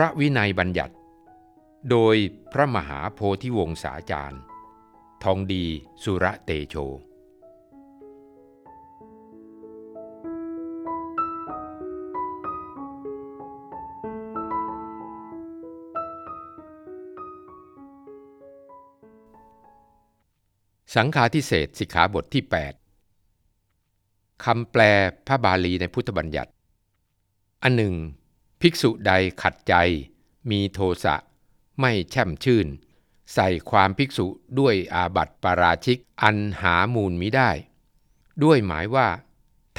ระวินัยบัญญัติ โดยพระมหาโพธิวงศาจารย์ ทองดีสุระเตโชสังฆาทิเศษสิกขาบทที่ 8 คำแปลพระบาลีในพุทธบัญญัติ อันหนึ่ง ภิกษุใดขัดใจ มีโทสะไม่แช่มชื่น ใส่ความภิกษุด้วยอาบัติปาราชิกอันหามูลมิได้ ด้วยหมายว่า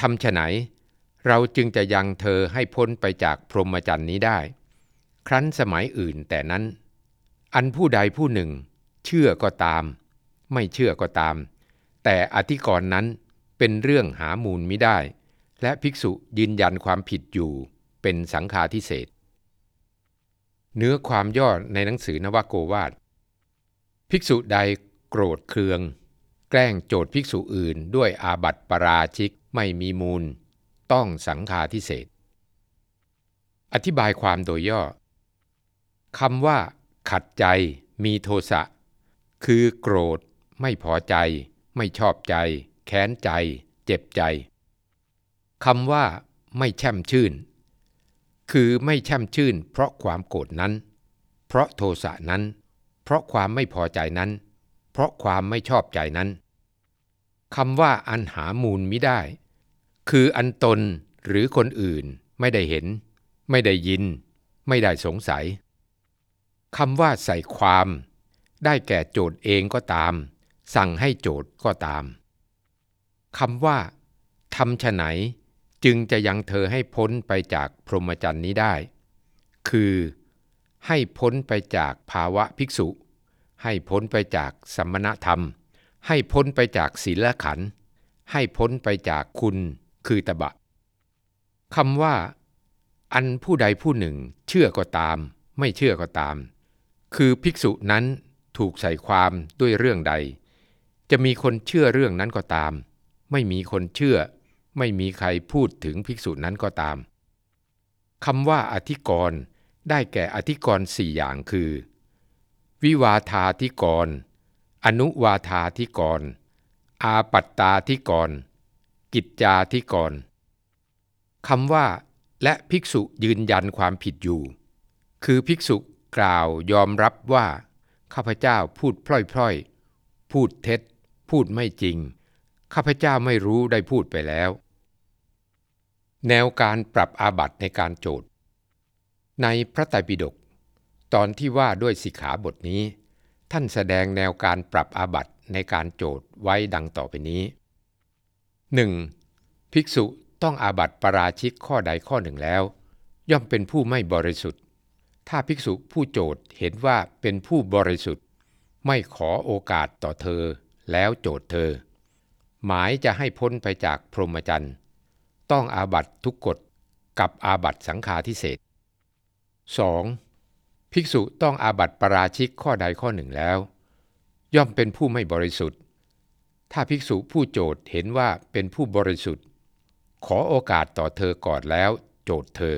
ทำฉไหน เราจึงจะยังเธอให้พ้นไปจากพรหมจรรย์นี้ได้ ครั้นสมัยอื่นแต่นั้น อันผู้ใดผู้หนึ่ง เชื่อก็ตาม ไม่เชื่อก็ตาม แต่อธิกรณ์นั้นเป็นเรื่องหามูลมิได้ และภิกษุยืนยันความผิดอยู่ เป็นสังฆาทิเศษเนื้อความย่อในหนังสือนวโกวาท ภิกษุใดโกรธเคือง แกล้งโจทย์ภิกษุอื่น ด้วยอาบัติปราชิกไม่มีมูล ต้องสังฆาทิเศษอธิบายความโดยย่อคำว่า ขัดใจ มีโทสะ คือโกรธ ไม่พอใจ ไม่ชอบใจ แค้นใจ เจ็บใจคำว่า ไม่แช่มชื่น คือไม่แช่มชื่น เพราะความโกรธนั้น เพราะโทสะนั้น เพราะความไม่พอใจนั้น เพราะความไม่ชอบใจนั้นคำว่าอันหามูลมิได้ คืออันตนหรือคนอื่นไม่ได้เห็น ไม่ได้ยิน ไม่ได้สงสัยคำว่าใส่ความ ได้แก่โจทย์เองก็ตาม สั่งให้โจทย์ก็ตามคำว่าทำฉไหน จึงจะยังเธอให้พ้นไปจากพรหมจรรย์นี้ได้ คือให้พ้นไปจากภาวะภิกษุ ให้พ้นไปจากสมณธรรม ให้พ้นไปจากศีลขัน ให้พ้นไปจากคุณคือตบะคำว่า อันผู้ใดผู้หนึ่งเชื่อก็ตาม ไม่เชื่อก็ตาม คือภิกษุนั้นถูกใส่ความด้วยเรื่องใด จะมีคนเชื่อเรื่องนั้นก็ตาม ไม่มีคนเชื่อ ไม่มีใครพูดถึงภิกษุนั้นก็ตามคำว่าอธิกรณ์ได้แก่อธิกรณ์สี่อย่างคือ วิวาทาธิกรณ์อนุวาทาธิกรณ์อาปัตตาธิกรณ์กิจจาธิกรณ์คำว่า และภิกษุยืนยันความผิดอยู่ คือภิกษุกล่าวยอมรับว่า ข้าพเจ้าพูดพล่อยๆ พูดเท็จ พูดไม่จริง ข้าพเจ้าไม่รู้ได้พูดไปแล้ว แนวการปรับอาบัติในการโจทย์ ในพระไตรปิฎกตอนที่ว่าด้วยสิกขาบทนี้ ท่านแสดงแนวการปรับอาบัติในการโจทย์ไว้ดังต่อไปนี้ 1. ภิกษุต้องอาบัติปราชิกข้อใดข้อหนึ่งแล้ว ย่อมเป็นผู้ไม่บริสุทธิ์ ถ้าภิกษุผู้โจทย์เห็นว่าเป็นผู้บริสุทธิ์ ไม่ขอโอกาสต่อเธอ แล้วโจทย์เธอ หมายจะให้พ้นไปจากพรหมจรรย์ ต้องอาบัตทุกกฎกับอาบัตสังฆาทิเศษ 2. ภิกษุต้องอาบัตปราชิกข้อใดข้อหนึ่งแล้ว ย่อมเป็นผู้ไม่บริสุทธิ์ ถ้าภิกษุผู้โจทย์เห็นว่าเป็นผู้บริสุทธิ์ ขอโอกาสต่อเธอก่อนแล้ว โจทย์เธอ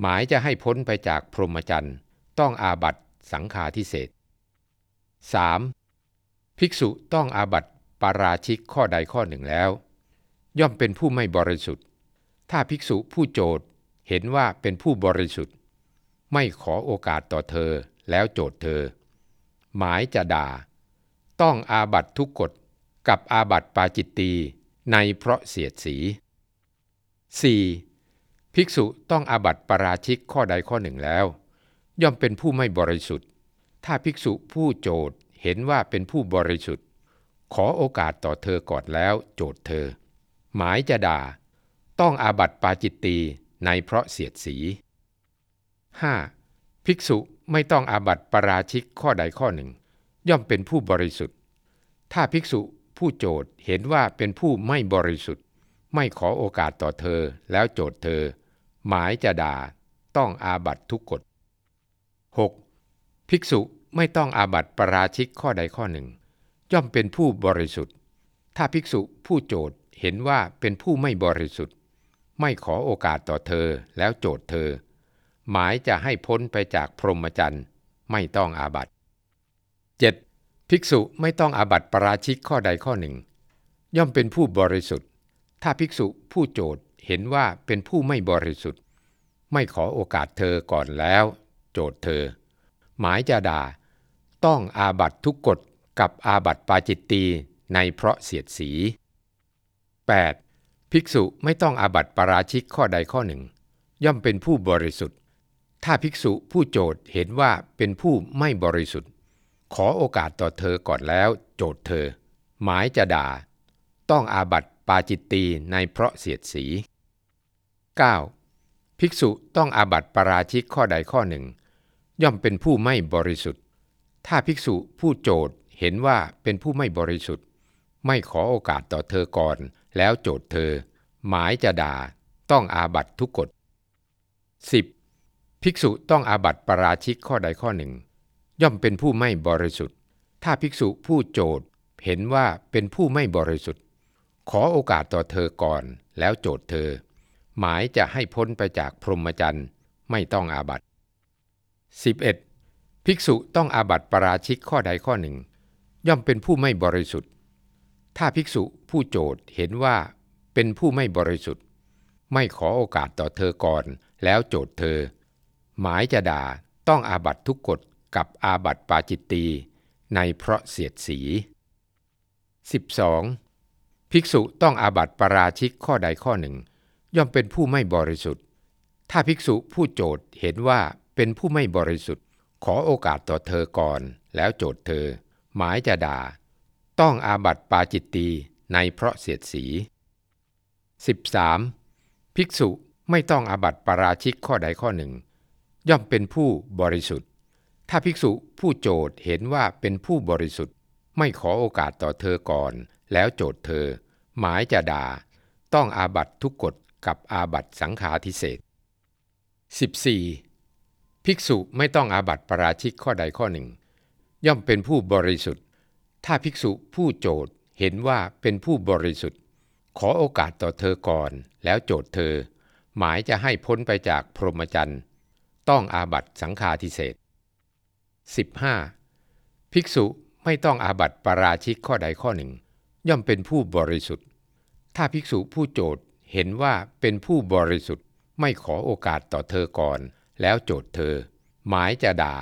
หมายจะให้พ้นไปจากพรหมจรรย์ต้องอาบัตสังฆาทิเศษ 3. ภิกษุต้องอาบัตปาราชิกข้อใดข้อหนึ่งแล้ว ย่อมเป็นผู้ไม่บริสุทธิ์ ถ้าภิกษุผู้โจทเห็นว่าเป็นผู้บริสุทธิ์ ไม่ขอโอกาสต่อเธอแล้วโจทเธอ หมายจะด่า ต้องอาบัตทุกกฎกับอาบัตปาจิตตีในเพราะเสียดสี 4. ภิกษุต้องอาบัตปราชิกข้อใดข้อหนึ่งแล้ว ย่อมเป็นผู้ไม่บริสุทธิ์ ถ้าภิกษุผู้โจทเห็นว่าเป็นผู้บริสุทธิ์ ขอโอกาสต่อเธอก่อนแล้วโจทเธอ หมายจะด่า ต้องอาบัตปาจิตตีในเพราะเสียดสี 5. ภิกษุไม่ต้องอาบัติปราชิกข้อใดข้อหนึ่ง ย่อมเป็นผู้บริสุทธิ์ ถ้าภิกษุผู้โจทย์เห็นว่าเป็นผู้ไม่บริสุทธิ์ ไม่ขอโอกาสต่อเธอแล้วโจทย์เธอ หมายจะด่า ต้องอาบัตทุกกฎ 6. ภิกษุไม่ต้องอาบัติปราชิกข้อใดข้อหนึ่ง ย่อมเป็นผู้บริสุทธิ์ ถ้าภิกษุผู้โจทย์ เห็นว่าเป็นผู้ไม่บริสุทธิ์ ไม่ขอโอกาสต่อเธอแล้วโจทย์เธอ หมายจะให้พ้นไปจากพรหมจรรย์ไม่ต้องอาบัติ 7. ภิกษุไม่ต้องอาบัติปราชิกข้อใดข้อหนึ่ง ย่อมเป็นผู้บริสุทธิ์ ถ้าภิกษุผู้โจทย์เห็นว่าเป็นผู้ไม่บริสุทธิ์ ไม่ขอโอกาสเธอก่อนแล้ว โจทย์เธอ หมายจะด่า ต้องอาบัตทุกกฎกับอาบัตปาจิตตีในเพราะเสียดสี 8. ภิกษุไม่ต้องอาบัติปราชิกข้อใดข้อหนึ่ง ย่อมเป็นผู้บริสุทธิ์ ถ้าภิกษุผู้โจทย์เห็นว่าเป็นผู้ไม่บริสุทธิ์ ขอโอกาสต่อเธอก่อนแล้วโจทย์เธอ หมายจะด่า ต้องอาบัติปาจิตตีในเพราะเสียดสี 9. ภิกษุต้องอาบัติปราชิกข้อใดข้อหนึ่ง ย่อมเป็นผู้ไม่บริสุทธิ์ ถ้าภิกษุผู้โจทย์เห็นว่าเป็นผู้ไม่บริสุทธิ์ ไม่ขอโอกาสต่อเธอก่อน แล้วโจทย์เธอ หมายจะด่าต้องอาบัตทุกกฎ 10. ภิกษุต้องอาบัตปราชิกข้อใดข้อหนึ่ง ย่อมเป็นผู้ไม่บริสุทธิ์ ถ้าภิกษุผู้โจทย์เห็นว่าเป็นผู้ไม่บริสุทธิ์ ขอโอกาสต่อเธอก่อนแล้วโจทย์เธอ หมายจะให้พ้นไปจากพรหมจรรย์ไม่ต้องอาบัติ 11. ภิกษุต้องอาบัติปราชิกข้อใดข้อหนึ่ง ย่อมเป็นผู้ไม่บริสุทธิ์ ถ้าภิกษุ ผู้โจทย์เห็นว่าเป็นผู้ไม่บริสุทธิ์ ไม่ขอโอกาสต่อเธอก่อน แล้วโจทย์เธอ หมายจะด่าต้องอาบัตทุกกฎกับอาบัตปาจิตตีในเพราะเสียดสี 12. ภิกษุต้องอาบัตปราชิกข้อใดข้อหนึ่ง ย่อมเป็นผู้ไม่บริสุทธิ์ ถ้าภิกษุผู้โจทย์เห็นว่าเป็นผู้ไม่บริสุทธิ์ ขอโอกาสต่อเธอก่อน แล้วโจทย์เธอ หมายจะด่า ต้องอาบัติปาจิตตี ในเพราะเสียดสี 13. ภิกษุไม่ต้องอาบัติปราชิกข้อใดข้อหนึ่ง ย่อมเป็นผู้บริสุทธิ์ ถ้าภิกษุผู้โจทย์เห็นว่าเป็นผู้บริสุทธิ์ ไม่ขอโอกาสต่อเธอก่อน แล้วโจทย์เธอ หมายจะด่า ต้องอาบัตทุกกฎกับอาบัตสังฆาทิเศษ 14. ภิกษุไม่ต้องอาบัติปราชิกข้อใดข้อหนึ่ง ย่อมเป็นผู้บริสุทธิ์ ถ้าภิกษุผู้โจท เห็นว่าเป็นผู้บริสุทธิ์ ขอโอกาสต่อเธอก่อน แล้วโจทย์เธอ หมายจะให้พ้นไปจากพรหมจรรย์ ต้องอาบัตสังฆาทิเศษ 15. ภิกษุไม่ต้องอาบัตปราชิกข้อใดข้อหนึ่ง ย่อมเป็นผู้บริสุทธิ์ ถ้าภิกษุผู้โจทย์เห็นว่าเป็นผู้บริสุทธิ์ ไม่ขอโอกาสต่อเธอก่อน แล้วโจทย์เธอ หมายจะด่า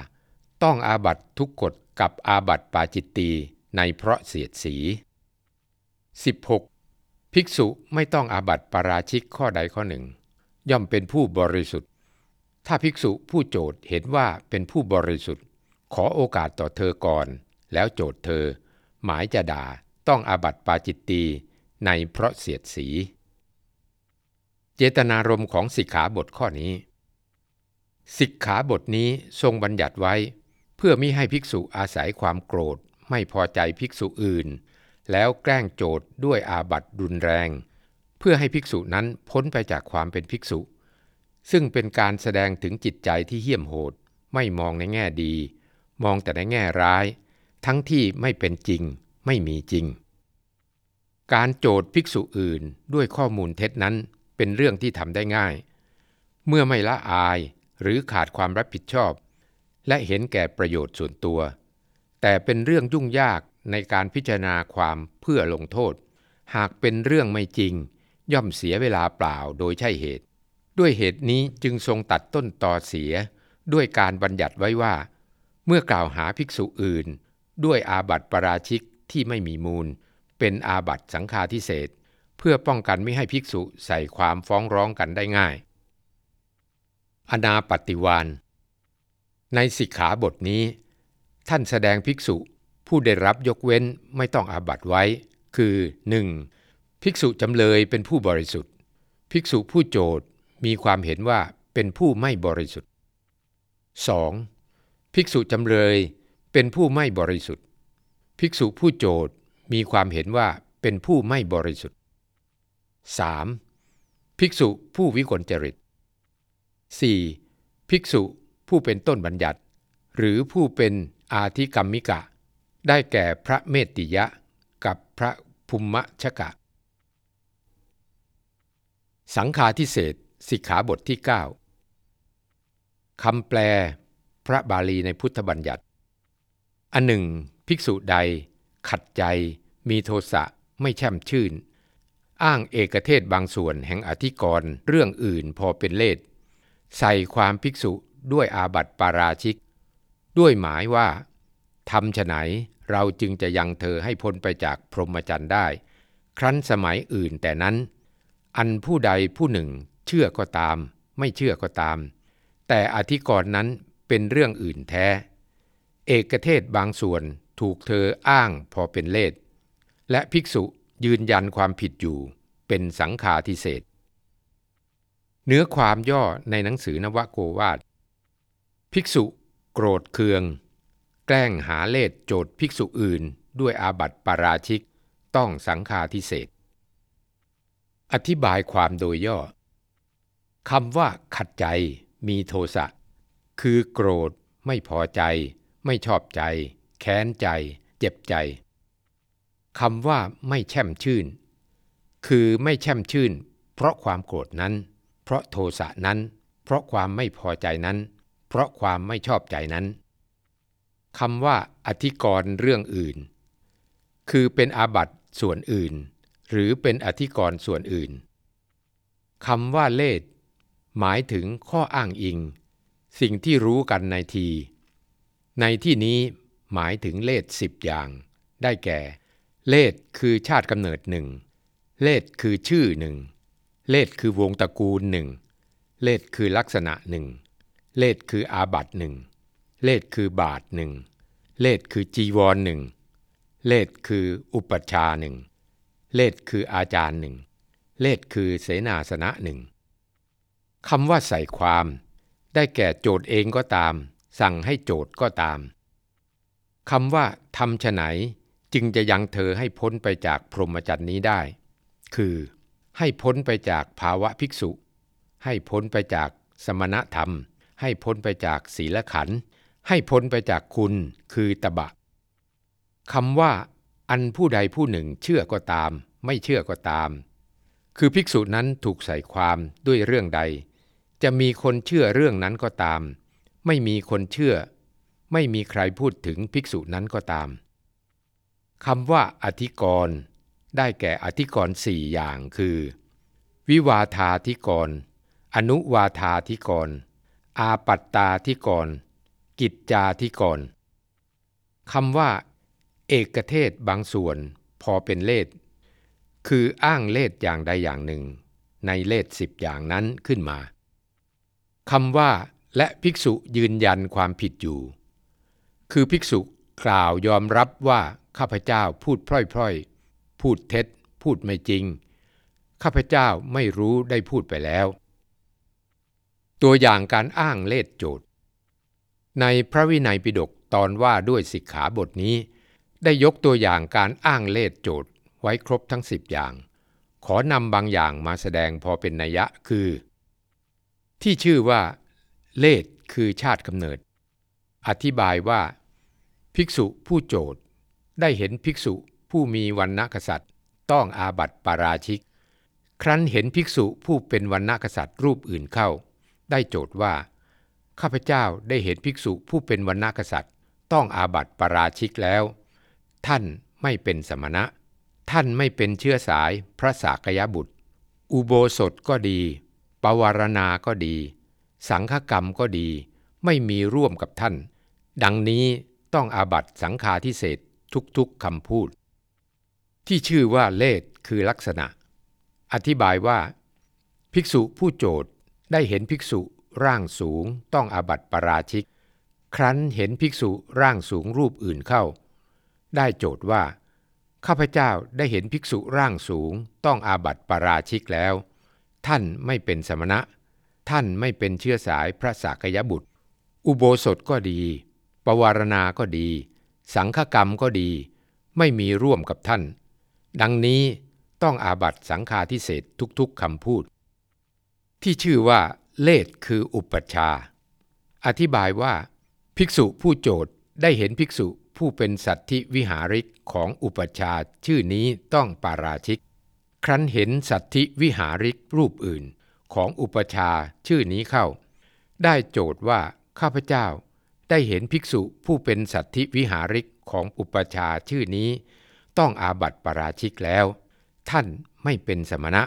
ต้องอาบัตทุกกฎกับอาบัตปาจิตตีในเพราะเสียดสี 16. ภิกษุไม่ต้องอาบัติปาราชิกข้อใดข้อหนึ่ง ย่อมเป็นผู้บริสุทธิ์ ถ้าภิกษุผู้โจทย์เห็นว่าเป็นผู้บริสุทธิ์ ขอโอกาสต่อเธอก่อน แล้วโจทย์เธอ หมายจะด่าต้องอาบัติปาจิตตีในเพราะเสียดสี เจตนารมณ์ของสิกขาบทข้อนี้ สิกขาบทนี้ทรงบัญญัติไว้ เพื่อมิให้ภิกษุอาศัยความโกรธไม่พอใจภิกษุอื่น แล้วแกล้งโจทย์ด้วยอาบัติรุนแรง เพื่อให้ภิกษุนั้นพ้นไปจากความเป็นภิกษุ ซึ่งเป็นการแสดงถึงจิตใจที่เหี้ยมโหด ไม่มองในแง่ดี มองแต่ในแง่ร้าย ทั้งที่ไม่เป็นจริง ไม่มีจริง การโจทย์ภิกษุอื่นด้วยข้อมูลเท็จนั้นเป็นเรื่องที่ทำได้ง่าย เมื่อไม่ละอายหรือขาดความรับผิดชอบ และเห็นแก่ประโยชน์ส่วนตัว แต่เป็นเรื่องยุ่งยาก ในการพิจารณาความเพื่อลงโทษ หากเป็นเรื่องไม่จริง ย่อมเสียเวลาเปล่าโดยใช่เหตุ ด้วยเหตุนี้จึงทรงตัดต้นต่อเสีย ด้วยการบัญญัติไว้ว่า เมื่อกล่าวหาภิกษุอื่น ด้วยอาบัติปราชิกที่ไม่มีมูล เป็นอาบัติสังฆาทิเศษเพื่อป้องกันไม่ให้ภิกษุใส่ความฟ้องร้องกันได้ง่าย อนาปฏิวานในสิกขาบทนี้ ท่านแสดงภิกษุ ผู้ได้รับยกเว้นไม่ต้องอาบัตไว้ คือ 1. ภิกษุจำเลยเป็นผู้บริสุทธิ์ ภิกษุผู้โจทย์มีความเห็นว่าเป็นผู้ไม่บริสุทธิ์ 2. ภิกษุจำเลยเป็นผู้ไม่บริสุทธิ์ ภิกษุผู้โจทย์มีความเห็นว่าเป็นผู้ไม่บริสุทธิ์ 3. ภิกษุผู้วิกลจริต 4. ภิกษุผู้เป็นต้นบัญญัติ หรือผู้เป็นอาธิกรรมิกะ ได้แก่พระเมตติยะกับพระภูมิชกะ สังฆาทิเศษสิกขาบทที่ 9คำแปลพระบาลีในพุทธบัญญัติ อันหนึ่ง ภิกษุใด ขัดใจ มีโทสะไม่แช่มชื่น อ้างเอกเทศบางส่วนแห่งอธิกรณ์เรื่องอื่นพอเป็นเลสใส่ความภิกษุด้วยอาบัติปาราชิก ด้วยหมายว่าทำฉไหน เราจึงจะยังเธอให้พ้นไปจากพรหมจรรย์ได้ ครั้นสมัยอื่นแต่นั้น อันผู้ใดผู้หนึ่งเชื่อก็ตาม ไม่เชื่อก็ตาม แต่อธิกรณ์นั้นเป็นเรื่องอื่นแท้ เอกเทศบางส่วนถูกเธออ้างพอเป็นเลสและภิกษุยืนยันความผิดอยู่เป็นสังฆาทิเศษเนื้อความย่อในหนังสือนวโกวาท ภิกษุ โกรธเคือง แกล้งหาเลสโจทภิกษุอื่น ด้วยอาบัติปาราชิก ต้องสังฆาทิเศษอธิบายความโดยย่อคำว่าขัดใจมีโทสะคือโกรธไม่พอใจ ไม่ชอบใจ แค้นใจ เจ็บใจคำว่าไม่แช่มชื่น คือไม่แช่มชื่น เพราะความโกรธนั้น เพราะโทสะนั้น เพราะความไม่พอใจนั้น เพราะความไม่ชอบใจนั้น คำว่าอธิกรณ์เรื่องอื่น คือเป็นอาบัตส่วนอื่น หรือเป็นอธิกรณ์ส่วนอื่นคำว่าเลดหมายถึงข้ออ้างอิง สิ่งที่รู้กันในที ในที่นี้หมายถึงเลดสิบอย่าง ได้แก่ เลดคือชาติกำเนิดหนึ่งเลดคือชื่อหนึ่งเลดคือวงตระกูลหนึ่งเลดคือลักษณะหนึ่งเลดคืออาบัตหนึ่ง เลดคือบาทหนึ่ง เลดคือจีวรหนึ่ง เลดคืออุปชาหนึ่ง เลดคืออาจารย์หนึ่ง เลดคือเสนาสนะหนึ่งคำว่าใส่ความ ได้แก่โจทย์เองก็ตาม สั่งให้โจทย์ก็ตามคำว่าทำฉไหนจึงจะยังเธอให้พ้นไปจากพรหมจรรย์นี้ได้ คือ ให้พ้นไปจากภาวะภิกษุ ให้พ้นไปจากสมณธรรม ให้พ้นไปจากศีลขันธ์ ให้พ้นไปจากคุณคือตบะคำว่า อันผู้ใดผู้หนึ่งเชื่อก็ตาม ไม่เชื่อก็ตาม คือภิกษุนั้นถูกใส่ความด้วยเรื่องใด จะมีคนเชื่อเรื่องนั้นก็ตาม ไม่มีคนเชื่อ ไม่มีใครพูดถึงภิกษุนั้นก็ตามคำว่าอธิกรณ์ได้แก่อธิกรณ์สี่อย่างคือ วิวาธาธิกรณ์อนุวาธาธิกรณ์อาปัตตาธิกรณ์ กิจจาธิกรคำว่า เอกเทศบางส่วนพอเป็นเลสคืออ้างเลสอย่างใดอย่างหนึ่ง ในเลสสิบอย่างนั้นขึ้นมาคำว่าและภิกษุยืนยันความผิดอยู่ คือภิกษุกล่าวยอมรับว่าข้าพเจ้าพูดพร่อยๆ พูดเท็จ พูดไม่จริง ข้าพเจ้าไม่รู้ได้พูดไปแล้ว ตัวอย่างการอ้างเลดโจทย์ ในพระวินัยปิฎกตอนว่าด้วยสิกขาบทนี้ ได้ยกตัวอย่างการอ้างเลดโจทย์ไว้ครบทั้งสิบอย่าง ขอนำบางอย่างมาแสดงพอเป็นนัยะคือ ที่ชื่อว่า เลดคือชาติกำเนิด อธิบายว่า ภิกษุผู้โจทย์ได้เห็นภิกษุผู้มีวันณกษัตริย์ ต้องอาบัติปาราชิก ครั้นเห็นภิกษุผู้เป็นวันณกษัตริย์รูปอื่นเข้า ได้โจทย์ว่า ข้าพเจ้าได้เห็นภิกษุผู้เป็นวันณกษัตริย์ ต้องอาบัติปราชิกแล้ว ท่านไม่เป็นสมณะ ท่านไม่เป็นเชื้อสายพระสากยบุตร อุโบสถก็ดี ปวารณาก็ดี สังฆกรรมก็ดี ไม่มีร่วมกับท่าน ดังนี้ต้องอาบัตสังฆาทิเศษทุกๆคำพูด ที่ชื่อว่าเลขคือลักษณะ อธิบายว่า ภิกษุผู้โจทย์ได้เห็นภิกษุ ร่างสูงต้องอาบัติปราชิก ครั้นเห็นภิกษุร่างสูงรูปอื่นเข้า ได้โจทย์ว่า ข้าพเจ้าได้เห็นภิกษุร่างสูงต้องอาบัติปราชิกแล้ว ท่านไม่เป็นสมณะ ท่านไม่เป็นเชื้อสายพระสากยบุตร อุโบสถก็ดี ปวารณาก็ดี สังฆกรรมก็ดี ไม่มีร่วมกับท่าน ดังนี้ต้องอาบัตสังฆาทิเศษทุกๆคำพูดที่ชื่อว่า เลดคืออุปชา อธิบายว่า ภิกษุผู้โจทย์ได้เห็นภิกษุผู้เป็นสัตธิวิหาริกของอุปชาชื่อนี้ต้องปาราชิก ครั้นเห็นสัตธิวิหาริกรูปอื่นของอุปชาชื่อนี้เข้า ได้โจทย์ว่าข้าพเจ้าได้เห็นภิกษุผู้เป็นสัตธิวิหาริกของอุปชฌาชื่อนี้ ต้องอาบัติปาราชิกแล้ว ท่านไม่เป็นสมณะ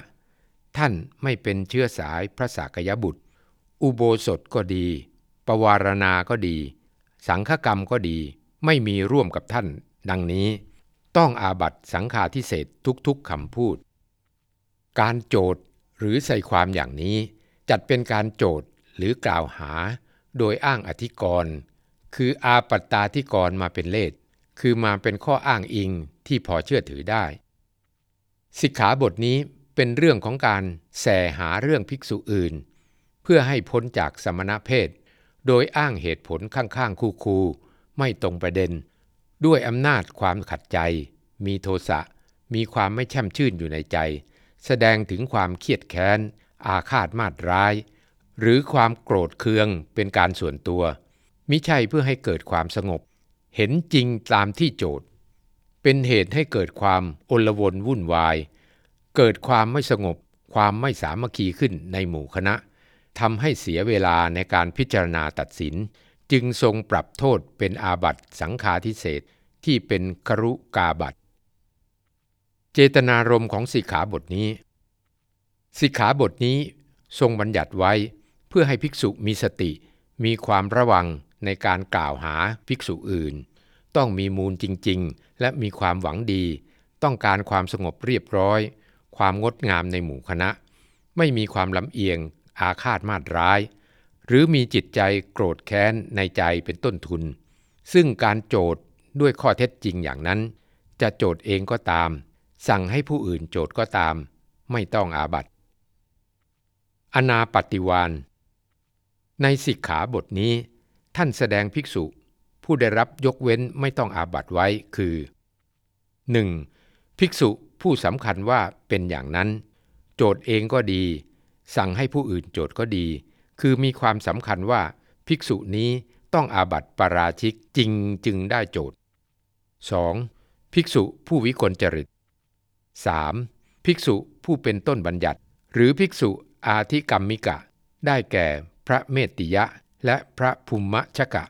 ท่านไม่เป็นเชื้อสายพระสากยบุตร อุโบสถก็ดี ปวารณาก็ดี สังฆกรรมก็ดี ไม่มีร่วมกับท่าน ดังนี้ ต้องอาบัตสังฆาทิเศษทุกๆคำพูด การโจทย์หรือใส่ความอย่างนี้ จัดเป็นการโจทย์หรือกล่าวหา โดยอ้างอธิกรณ์คืออาปัตตาธิกรณ์มาเป็นเลสคือมาเป็นข้ออ้างอิงที่พอเชื่อถือได้สิกขาบทนี้ เป็นเรื่องของการแสหาเรื่องภิกษุอื่น เพื่อให้พ้นจากสมณเพศ โดยอ้างเหตุผลข้างๆ คู่ๆไม่ตรงประเด็น ด้วยอำนาจความขัดใจ มีโทสะมีความไม่แช่มชื่นอยู่ในใจ แสดงถึงความเครียดแค้น อาฆาตมาตร้าย หรือความโกรธเคืองเป็นการส่วนตัว มิใช่เพื่อให้เกิดความสงบ เห็นจริงตามที่โจทย์ เป็นเหตุให้เกิดความโอลวนวุ่นวาย เกิดความไม่สงบ ความไม่สามัคคีขึ้นในหมู่คณะทำให้เสียเวลาในการพิจารณาตัดสิน จึงทรงปรับโทษเป็นอาบัติสังฆาทิเศษที่เป็นครุกาบัตเจตนารมณ์ของสิกขาบทนี้สิกขาบทนี้ทรงบัญญัติไว้เพื่อให้ภิกษุมีสติ มีความระวังในการกล่าวหาภิกษุอื่น ต้องมีมูลจริง ๆ และมีความหวังดี ต้องการความสงบเรียบร้อย ความงดงามในหมู่คณะ ไม่มีความลำเอียง อาฆาตมาตร้าย หรือมีจิตใจโกรธแค้นในใจเป็นต้นทุน ซึ่งการโจทย์ด้วยข้อเท็จจริงอย่างนั้น จะโจทย์เองก็ตาม สั่งให้ผู้อื่นโจทย์ก็ตาม ไม่ต้องอาบัติอนาปฏิวานในสิกขาบทนี้ ท่านแสดงภิกษุ ผู้ได้รับยกเว้นไม่ต้องอาบัติไว้คือ 1. ภิกษุ ผู้สำคัญว่าเป็นอย่างนั้น โจทย์เองก็ดี สั่งให้ผู้อื่นโจทย์ก็ดี คือมีความสำคัญว่าภิกษุนี้ต้องอาบัติปาราชิกจริงจึงได้โจทย์ 2. ภิกษุผู้วิกลจริต 3. ภิกษุผู้เป็นต้นบัญญัติ หรือภิกษุอาธิกรรมิกะ ได้แก่พระเมตติยะและพระภูมิชกะ